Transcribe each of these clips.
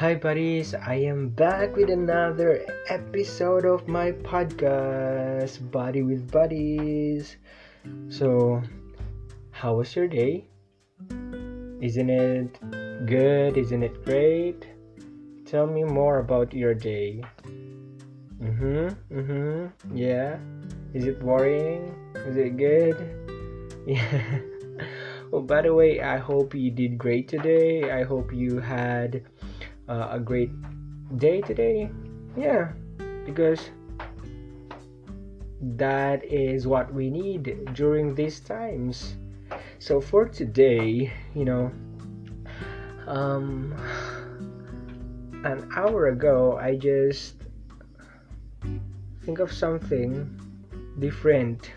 Hi, buddies. I am back with another episode of my podcast, Body with Buddies. So, how was your day? Isn't it good? Isn't it great? Tell me more about your day. Mm hmm. Mm hmm. Yeah. Is it boring? Is it good? Yeah. well, by the way, I hope you did great today. I hope you had uh, a great day today. Yeah, because that is what we need during these times. So for today, you know, um, an hour ago, I just think of something different.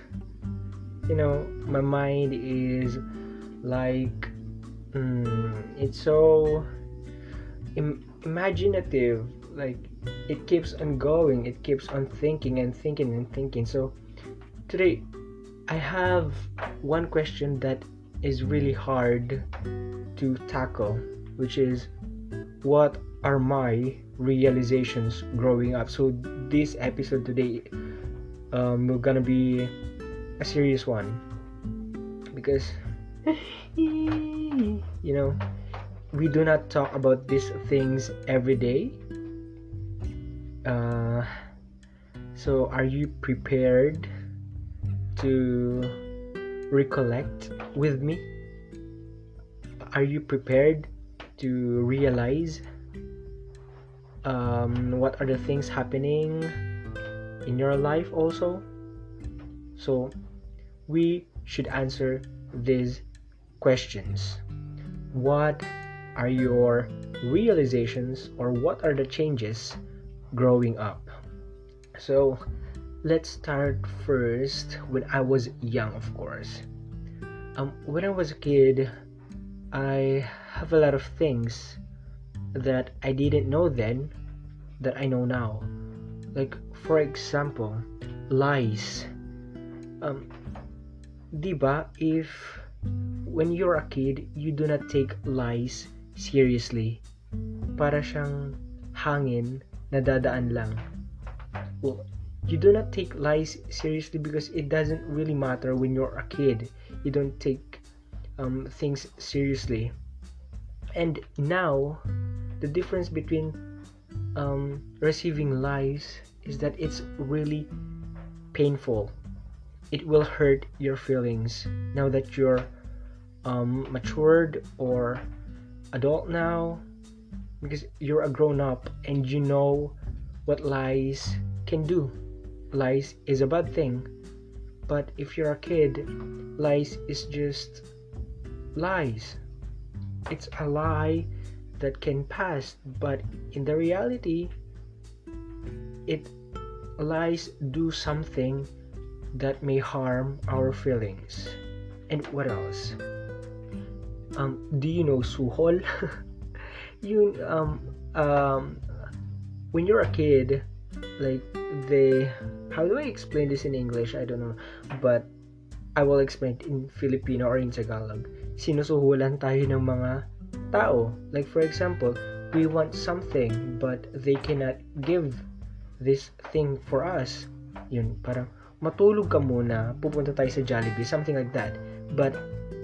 You know, my mind is like, mm, it's so Im- imaginative like it keeps on going it keeps on thinking and thinking and thinking. So today i have one question that is really hard to tackle which is what are my realizations growing up? So this episode today um we're gonna be a serious one. Because you know we do not talk about these things every day. Uh, so, are you prepared to recollect with me? Are you prepared to realize um, what are the things happening in your life also? So, we should answer these questions. What are your realizations or what are the changes growing up? So, let's start first when I was young, of course. Um, when I was a kid, I have a lot of things that I didn't know then that I know now. Like, for example, lies. Um, diba, if when you're a kid, you do not take lies seriously. Para siyang hangin na dadaan lang. Well, you do not take lies seriously because it doesn't really matter when you're a kid. You don't take um, things seriously. And now, the difference between um, receiving lies is that it's really painful. It will hurt your feelings now that you're um, matured or adult now because you're a grown up and you know what lies can do. Lies is a bad thing. But if you're a kid, lies is just lies. It's a lie that can pass, but in the reality, it lies do something that may harm our feelings. And what else? Um, do you know suhol? you um um when you're a kid, like they how do I explain this in English? I don't know, but I will explain it in Filipino or in Tagalog. Sinusuhulan tayo ng mga tao. Like for example, we want something but they cannot give this thing for us. Yun, parang matulog ka muna, pupunta tayo sa Jollibee, something like that. But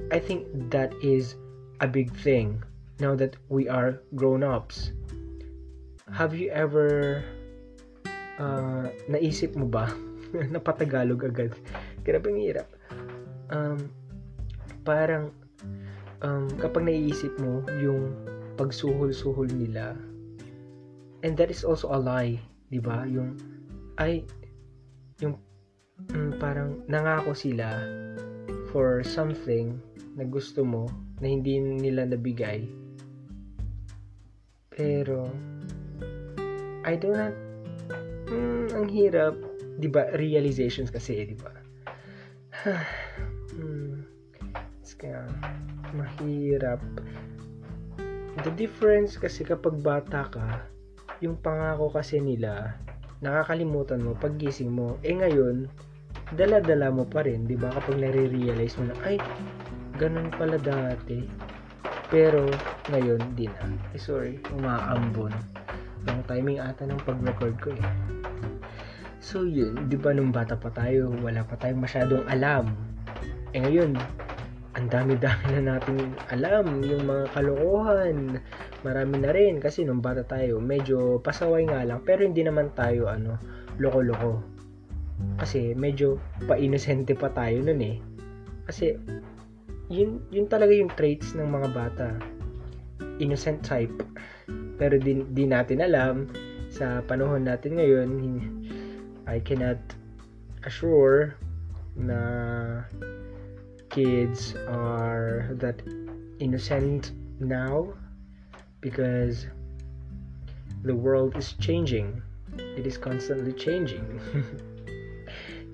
I think that is a big thing now that we are grown ups. Have you ever uh, naisip mo ba? Napatagalog agad. Grabe ang hirap. Um, parang um, kapag naiisip mo yung pagsuhol-suhol nila and that is also a lie, 'di ba? Yung ay yung um, parang nangako sila for something na gusto mo na hindi nila nabigay. Pero, I do not, hmm, ang hirap, di ba, realizations kasi, di ba? hmm, kaya, mahirap. The difference kasi kapag bata ka, yung pangako kasi nila, nakakalimutan mo pag gising mo. Eh ngayon, dala-dala mo pa rin, 'di ba? Kapag nare-realize mo na ay ganun pala dati. Pero, ngayon, di na. Eh, sorry, umaambon. Yung timing ata ng pag-record ko eh. So, yun, di ba nung bata pa tayo, wala pa tayong masyadong alam. Eh, ngayon, ang dami-dami na natin alam, yung mga kalokohan. Marami na rin, kasi nung bata tayo, medyo pasaway nga lang, pero hindi naman tayo, ano, loko-loko. Kasi, medyo pa-inosente pa tayo nun eh. Kasi, yun, yun talaga yung traits ng mga bata. Innocent type. Pero di, di natin alam, sa panahon natin ngayon, I cannot assure na kids are that innocent now because the world is changing. It is constantly changing.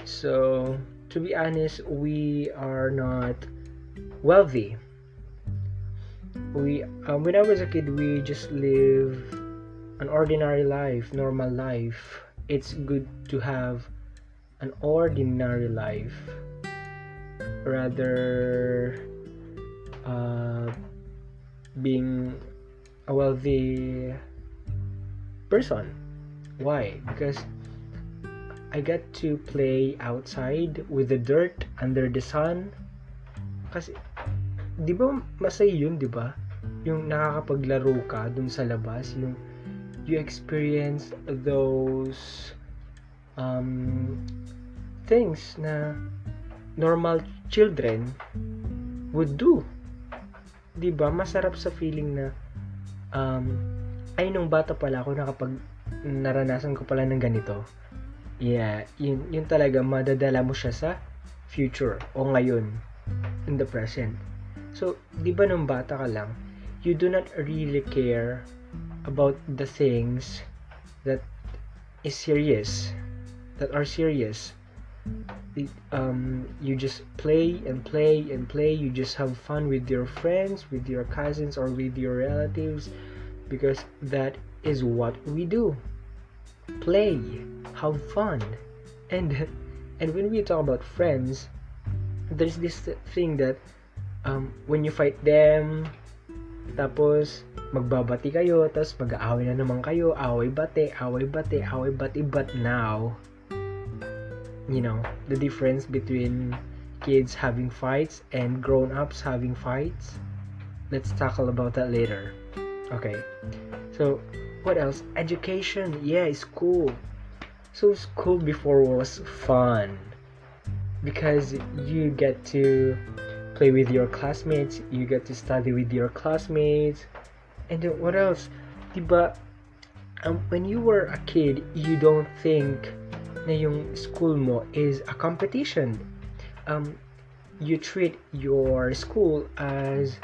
so, to be honest, we are not wealthy. We um, when I was a kid, we just live an ordinary life, normal life. It's good to have an ordinary life rather uh, being a wealthy person. Why? Because I get to play outside with the dirt under the sun. Kasi, di ba masaya yun, di ba? Yung nakakapaglaro ka dun sa labas, yung you experience those um, things na normal children would do. 'Di ba? Masarap sa feeling na um ay nung bata pala ako nakapag naranasan ko pala ng ganito. Yeah, yun, yun talaga madadala mo siya sa future o ngayon in the present. So, 'di ba nung bata ka lang, you do not really care about the things that is serious, that are serious um, you just play and play and play. You just have fun with your friends, with your cousins, or with your relatives because that is what we do. Play, have fun, and and when we talk about friends, there's this thing that um, when you fight them, tapos magbabati kayo, tapos mag-aaway na naman kayo, away bate, away bate, away bate, but now you know the difference between kids having fights and grown-ups having fights let's tackle about that later. Okay. So what else? Education. Yeah school so school before was fun because you get to play with your classmates you get to study with your classmates and then what else diba um, when you were a kid you don't think na yung school mo is a competition. Um, you treat your school as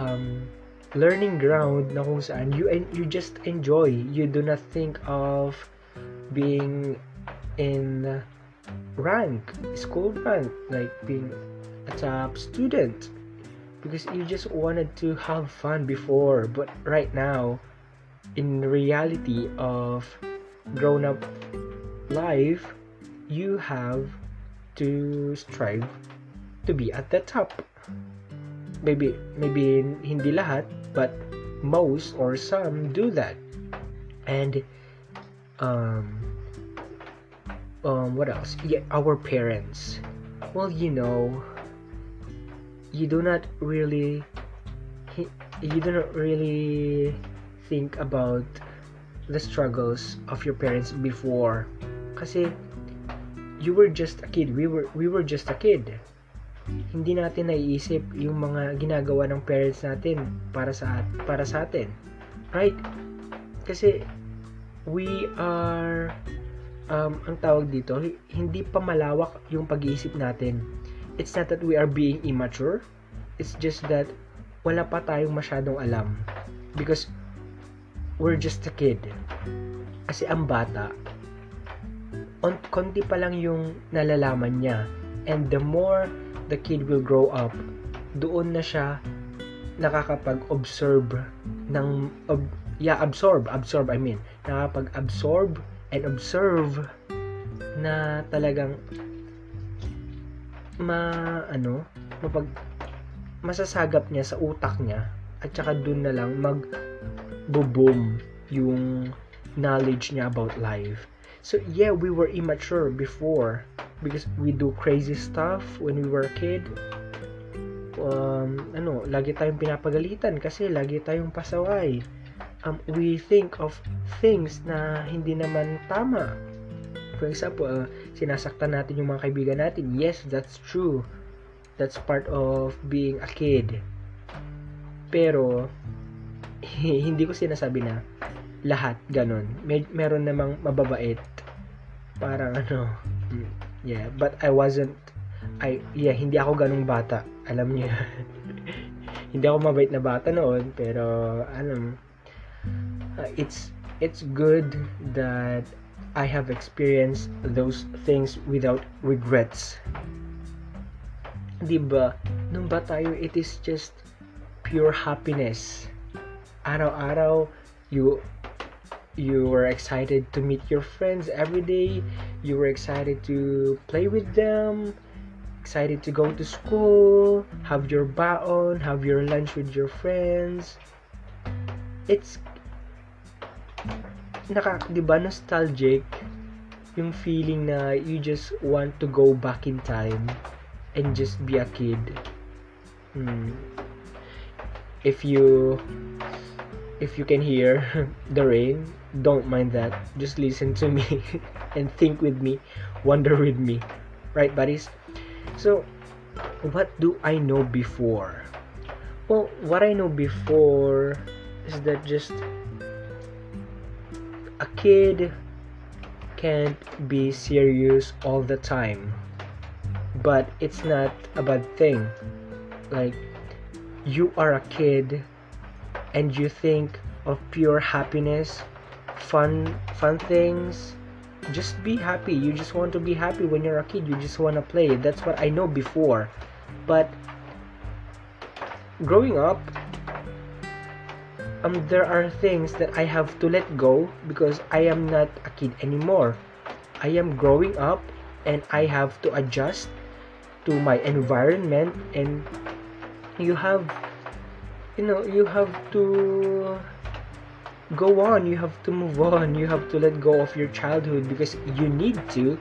um, learning ground na kung saan you you just enjoy. You do not think of being in rank, school rank, like being a top student because you just wanted to have fun before but right now in reality of grown up life, you have to strive to be at the top. Maybe, maybe hindi lahat, but most or some do that. And, um, um, what else? Yeah, our parents. Well, you know, you do not really, you do not really think about the struggles of your parents before kasi you were just a kid. We were we were just a kid. Hindi natin naiisip yung mga ginagawa ng parents natin para sa para sa atin. Right? Kasi we are um, ang tawag dito, hindi pa malawak yung pag-iisip natin. It's not that we are being immature. It's just that wala pa tayong masyadong alam. Because we're just a kid. Kasi ang bata, on, konti pa lang yung nalalaman niya. And the more the kid will grow up, doon na siya nakakapag-observe ng ob, yeah, absorb, absorb I mean, nakakapag-absorb and observe na talagang ma ano, mapag masasagap niya sa utak niya at saka dun na lang mag boom yung knowledge niya about life. So yeah, we were immature before because we do crazy stuff when we were a kid. Um, ano, lagi tayong pinapagalitan kasi lagi tayong pasaway. Um, we think of things na hindi naman tama. For example, uh, sinasaktan natin yung mga kaibigan natin. Yes, that's true. That's part of being a kid. Pero, hindi ko sinasabi na lahat ganun. May, meron namang mababait. Parang ano, mm, yeah, but I wasn't I yeah, hindi ako ganung bata. Alam niyo. hindi ako mabait na bata noon, pero alam it's it's good that I have experienced those things without regrets. 'Di ba? Nung ba tayo, it is just pure happiness. Araw-araw, you you were excited to meet your friends every day you were excited to play with them excited to go to school have your baon have your lunch with your friends it's naka di ba nostalgic yung feeling na you just want to go back in time and just be a kid hmm. if you if you can hear the rain don't mind that. Just listen to me and think with me, wonder with me. Right, buddies? So, what do I know before? Well, what I know before is that just kid can't be serious all the time. But it's not a bad thing. Like, you are a kid and you think of pure happiness fun fun things just be happy you just want to be happy when you're a kid you just want to play that's what i know before but growing up um there are things that i have to let go because i am not a kid anymore. I am growing up and i have to adjust to my environment and you have you know you have to go on you have to move on you have to let go of your childhood because you need to.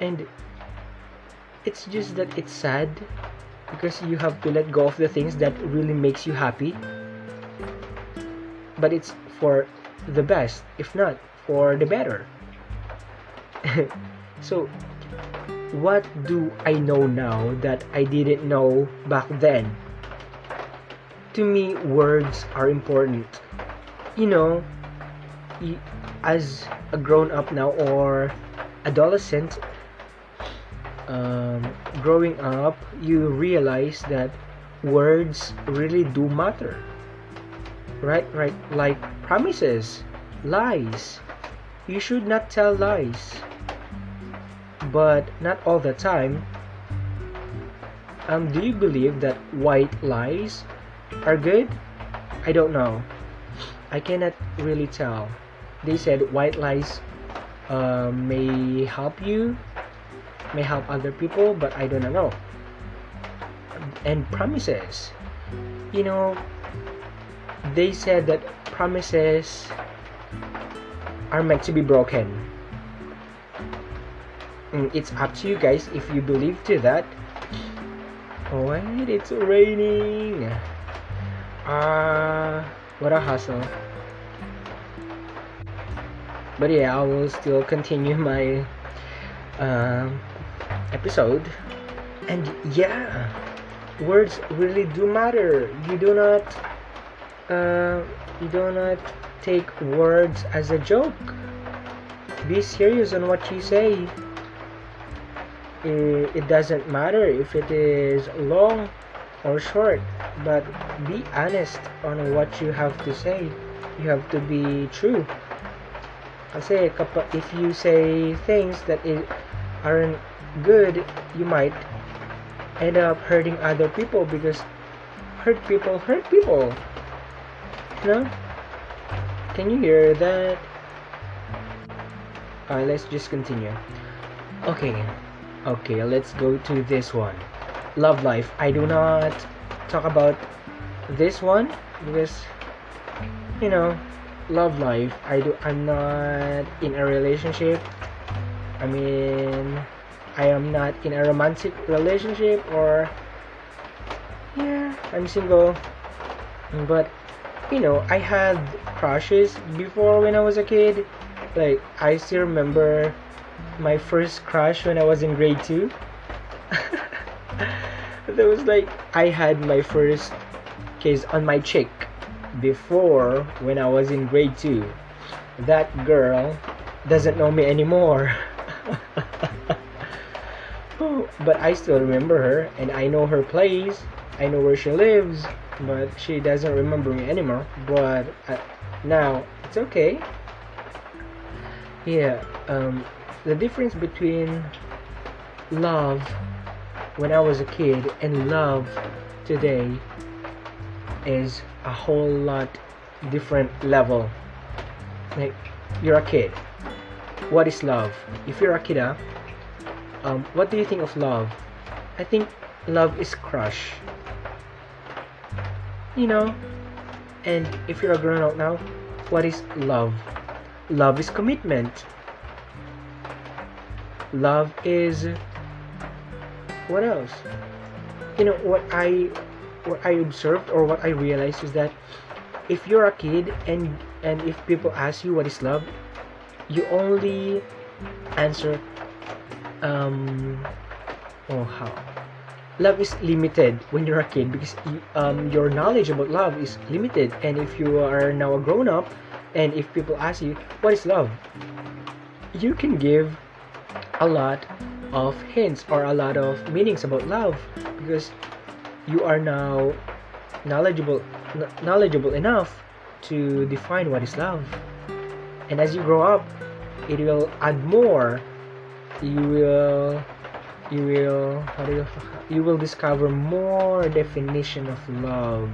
And it's just that it's sad because you have to let go of the things that really makes you happy but it's for the best if not for the better. So what do i know now that i didn't know back then? To me words are important. You know, as a grown up now or adolescent, um, growing up, you realize that words really do matter. Right, right, like promises, lies. You should not tell lies, but not all the time. Um, do you believe that white lies are good? I don't know. I cannot really tell. They said white lies uh, may help you, may help other people, but I don't know. And promises, you know, they said that promises are meant to be broken. Mm, it's up to you guys if you believe to that. Oh wait, it's raining. Ah. Uh, what a hustle. But yeah, I will still continue my uh, episode. And yeah, words really do matter. You do not, uh, you do not take words as a joke. Be serious on what you say. It, it doesn't matter if it is long or short but be honest on what you have to say you have to be true kasi kapag if you say things that aren't good you might end up hurting other people because hurt people hurt people can you hear that? Alright let's just continue. Okay okay let's go to this one. Love life. I do not talk about this one because you know love life. I do i'm not in a relationship. I mean i am not in a romantic relationship or yeah i'm single. But you know i had crushes before when i was a kid. Like i still remember my first crush when i was in grade 2 that was like i had my first kiss on my cheek before when i was in grade 2 that girl doesn't know me anymore. But i still remember her and i know her place. I know where she lives but she doesn't remember me anymore. But uh, now it's okay. Yeah um, the difference between love when i was a kid and love today is a whole lot different level. Like you're a kid. What is love? If you're a kid um, what do you think of love? I think love is crush you know? And if you're a grown up now what is love? Love is commitment. Love is what else? You know what i what i observed or what i realized is that if you're a kid and and if people ask you what is love you only answer um oh how love is limited when you're a kid because um, your knowledge about love is limited. And if you are now a grown up and if people ask you what is love? you can give a lot of hints or a lot of meanings about love because you are now knowledgeable knowledgeable enough to define what is love. And as you grow up it will add more. You will you will how do you you will discover more definition of love.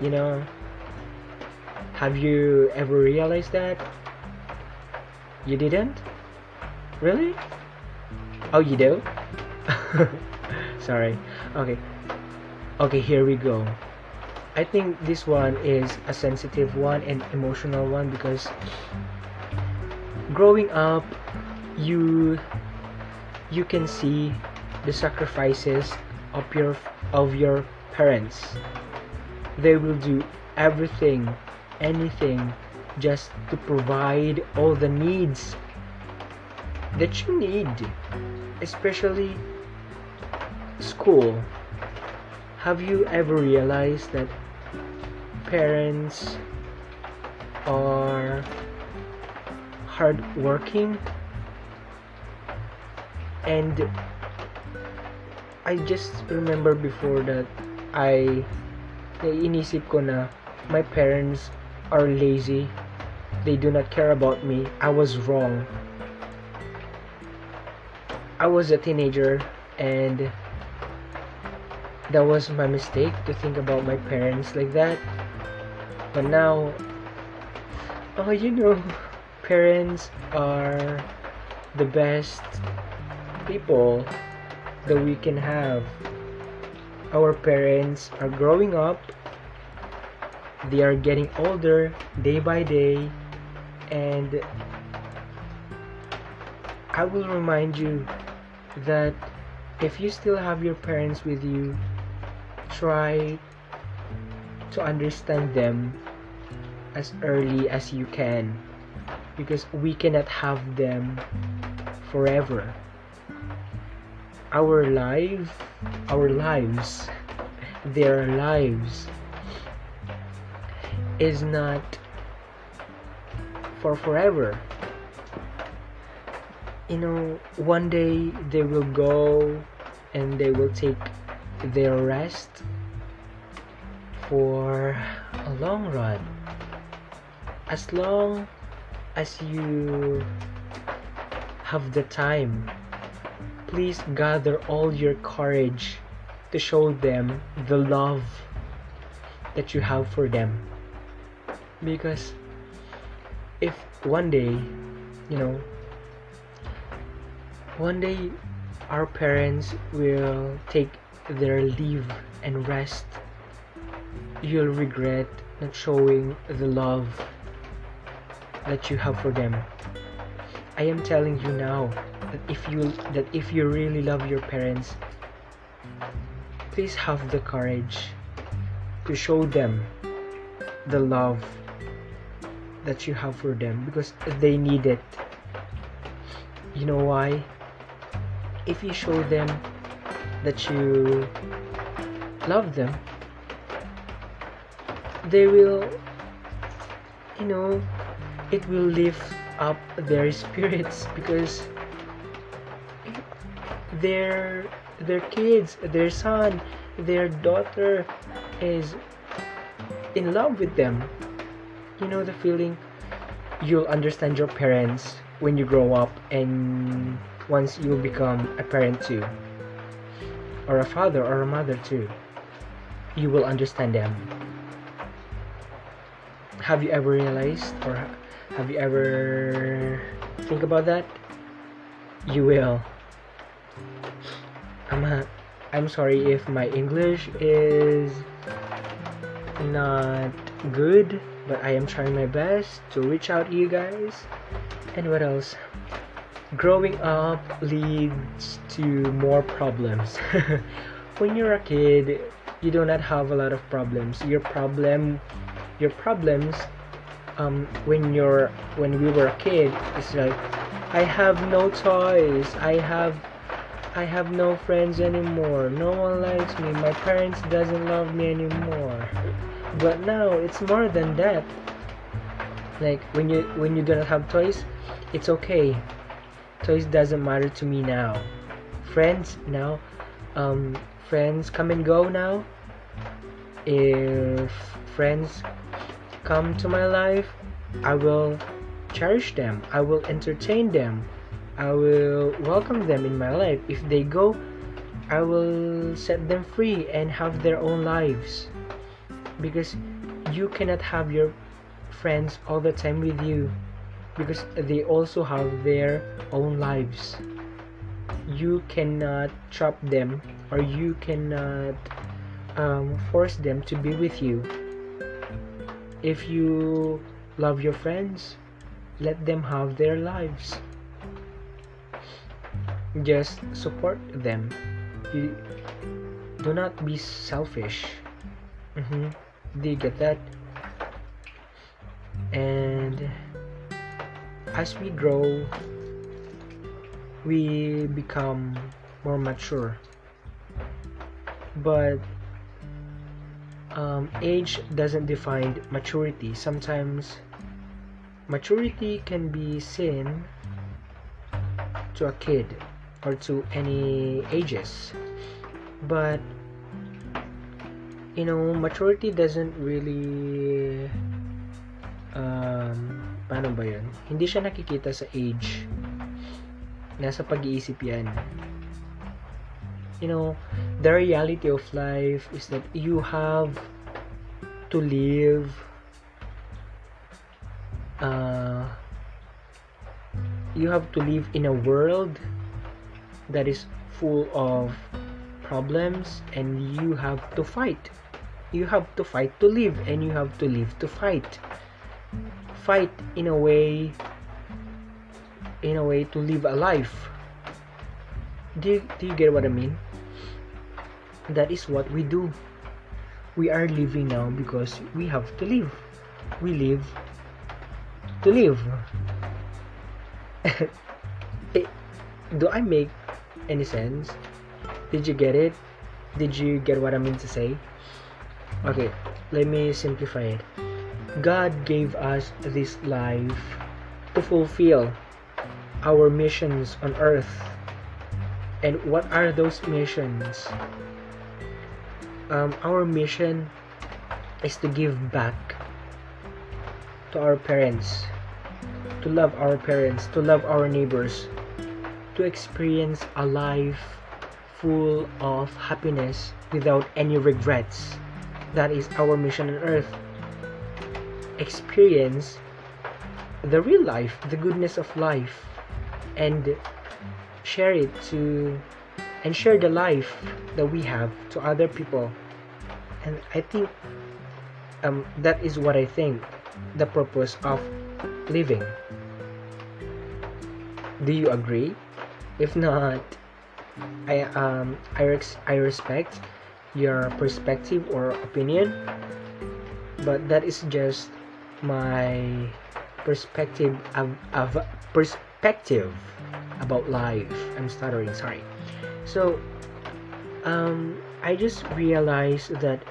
You know have you ever realized that? You didn't? Really? Oh you do? Sorry. Okay. Okay here we go. I think this one is a sensitive one and emotional one because growing up you you can see the sacrifices of your of your parents. They will do everything anything just to provide all the needs that you need especially school. Have you ever realized that parents are hardworking and I just remember before that I inisip ko na my parents are lazy. They do not care about me. I was wrong. I was a teenager and that was my mistake to think about my parents like that. But now oh you know parents are the best people that we can have. Our parents are growing up, they are getting older day by day, and I will remind you that if you still have your parents with you, try to understand them as early as you can. Because we cannot have them forever our life our lives their lives is not for forever. You know one day they will go and they will take their rest for a long run. As long as you have the time please gather all your courage to show them the love that you have for them. Because if one day, you know, one day our parents will take their leave and rest, you'll regret not showing the love that you have for them. I am telling you now that if you that if you really love your parents, please have the courage to show them the love that you have for them because they need it. You know why? If you show them that you love them, they will, you know, it will lift up their spirits because their their kids, their son, their daughter is in love with them. You know the feeling? You'll understand your parents when you grow up and once you become a parent too. Or a father or a mother too. You will understand them. Have you ever realized or have you ever think about that? You will i'm i'm sorry if my english is not good but i am trying my best to reach out to you guys. And what else? Growing up leads to more problems. When you're a kid you do not have a lot of problems. Your problem your problems um, when you're when we were a kid it's like i have no toys. I have i have no friends anymore. No one likes me. My parents doesn't love me anymore. But now it's more than that. Like when you when you do not have toys it's okay. Toys doesn't matter to me now. Friends now um friends come and go now. If friends come to my life i will cherish them. I will entertain them i will welcome them in my life. If they go i will set them free and have their own lives. Because you cannot have your friends all the time with you. Because they also have their own lives. You cannot trap them or you cannot um, force them to be with you. If you love your friends let them have their lives just support them. You do not be selfish. Mm-hmm. do you get that? And as we grow we become more mature. But um, age doesn't define maturity. Sometimes maturity can be seen to a kid or to any ages but you know maturity doesn't really um, paano ba yun? Hindi siya nakikita sa age. Nasa pag-iisip yan. You know, the reality of life is that you have to live uh, you have to live in a world that is full of problems and you have to fight. You have to fight to live and you have to live to fight. Fight in a way in a way to live a life. Do you, do you get what i mean? That is what we do. We are living now because we have to live. We live to live. Eh, do i make any sense did you get it did you get what i mean to say okay let me simplify it God gave us this life to fulfill our missions on earth. And what are those missions? Um, our mission is to give back to our parents, to love our parents, to love our neighbors, to experience a life full of happiness without any regrets. That is our mission on earth experience the real life, the goodness of life, and share it to and share the life that we have to other people. and I think um, that is what I think the purpose of living. Do you agree? If not, I um I, res- I respect your perspective or opinion, but that is just my perspective of, of perspective about life. I'm stuttering, sorry. So um I just realized that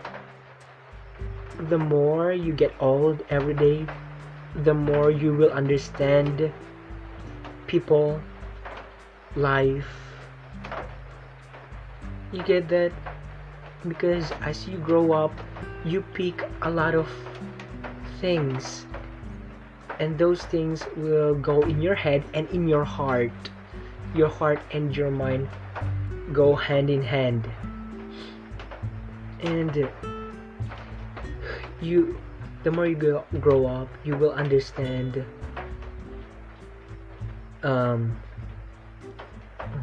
the more you get old every day, the more you will understand people, life. You get that? Because as you grow up, you pick a lot of things, and those things will go in your head and in your heart. Your heart and your mind go hand in hand. And you the more you grow up you will understand um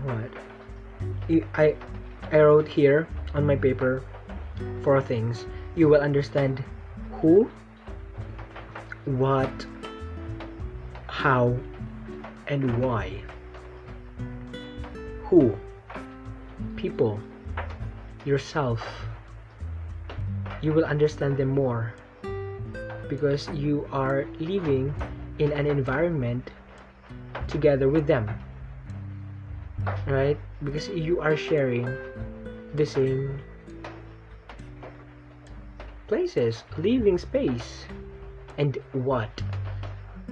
what? I i wrote here on my paper four things. You will understand who what how and why. Who? People. Yourself. You will understand them more because you are living in an environment together with them right? Because you are sharing the same places living space. And what?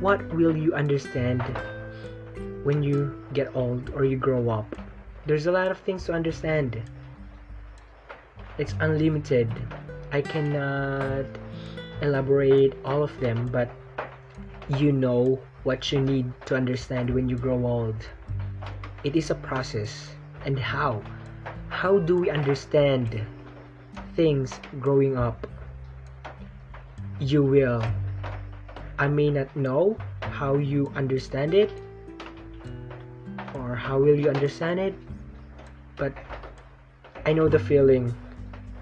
What will you understand when you get old or you grow up? There's a lot of things to understand. It's unlimited. I cannot elaborate all of them, but you know what you need to understand when you grow old. It is a process. And how? How do we understand things growing up? You will. I may not know how you understand it or how will you understand it, but I know the feeling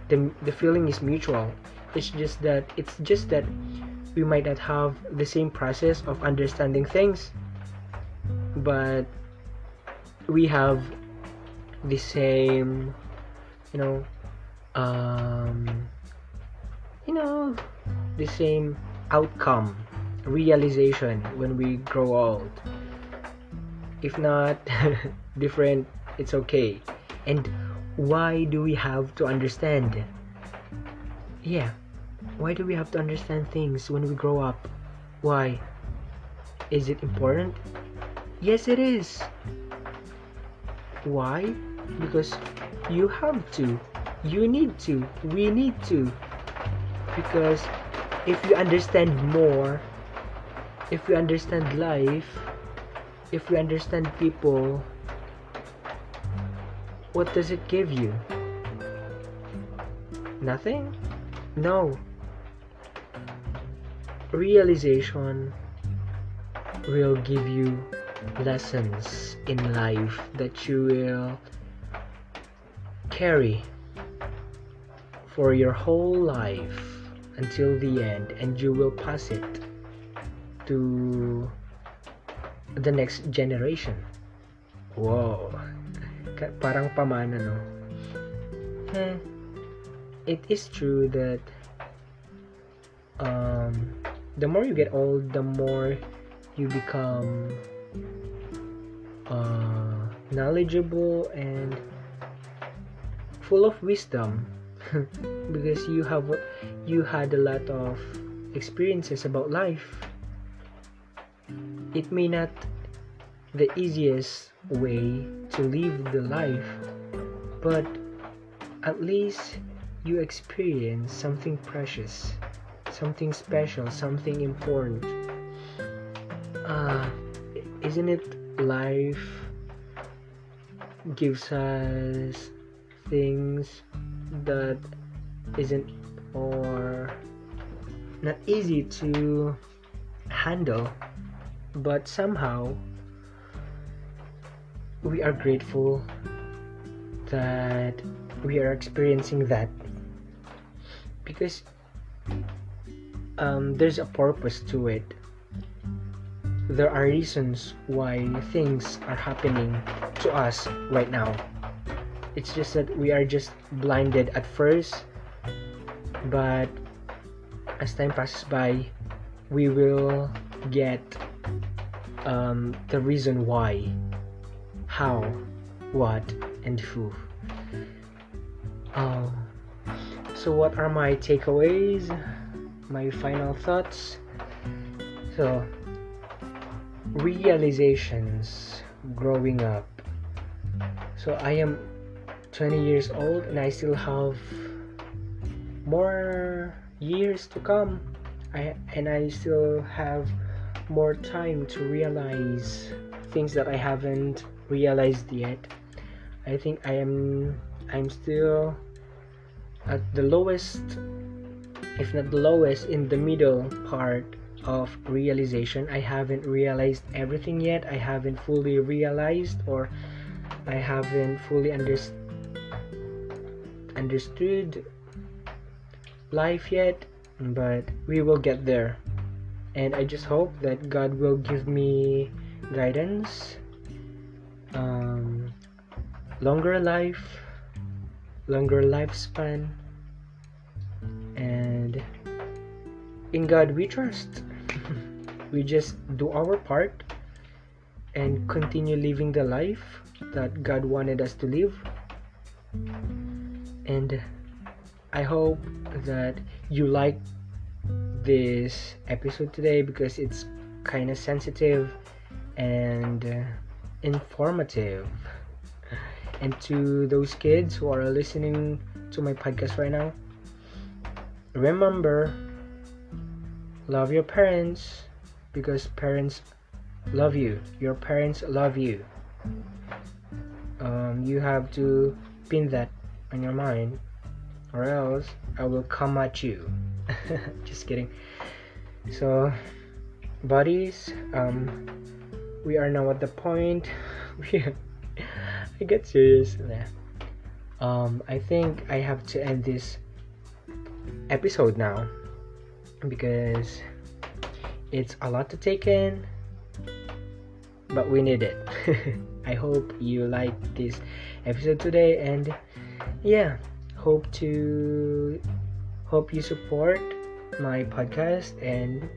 the, the feeling is mutual it's just that it's just that we might not have the same process of understanding things but we have the same you know um you know the same outcome realization when we grow old if not different it's okay and why do we have to understand? Yeah, why do we have to understand things when we grow up? Why? Is it important? Yes, it is. Why? Because you have to. You need to. We need to. Because if you understand more, if you understand life, if you understand people, what does it give you? Nothing? No. Realization will give you lessons in life that you will carry for your whole life until the end and you will pass it to the next generation. Whoa parang pamana, no? Eh, it is true that um, the more you get old, the more you become uh, knowledgeable and full of wisdom because you have you had a lot of experiences about life it may not the easiest way to live the life, but at least you experience something precious, something special, something important. Uh, isn't it life gives us things that isn't or not easy to handle, but somehow we are grateful that we are experiencing that. Because um, there's a purpose to it there are reasons why things are happening to us right now. It's just that we are just blinded at first but as time passes by we will get um, the reason why how what and who. Oh so what are my takeaways my final thoughts? So realizations growing up. So I am 20 years old and I still have more years to come. I and I still have more time to realize things that I haven't realized yet. I think I am I'm still at the lowest if not the lowest in the middle part of realization. I haven't realized everything yet. I haven't fully realized or I haven't fully under- understood life yet, but we will get there. And I just hope that God will give me guidance, um, longer life, longer lifespan, and in God we trust we just do our part and continue living the life that God wanted us to live. And I hope that you like this episode today because it's kind of sensitive and uh, informative. And to those kids who are listening to my podcast right now, remember love your parents because parents love you. Your parents love you. Um, you have to pin that on your mind or else i will come at you. Just kidding. So buddies um, we are now at the point i get serious. Um, i think i have to end this episode now because it's a lot to take in but we need it. I hope you like this episode today and yeah hope to hope you support my podcast and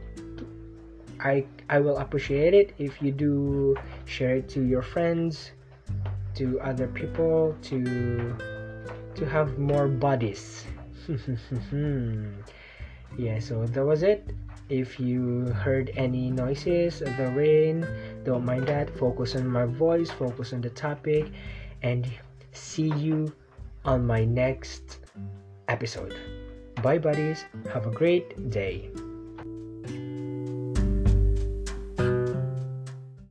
i i will appreciate it if you do share it to your friends to other people to to have more buddies hmm. yeah so that was it if you heard any noises the rain don't mind that. Focus on my voice focus on the topic and see you on my next episode. Bye buddies. Have a great day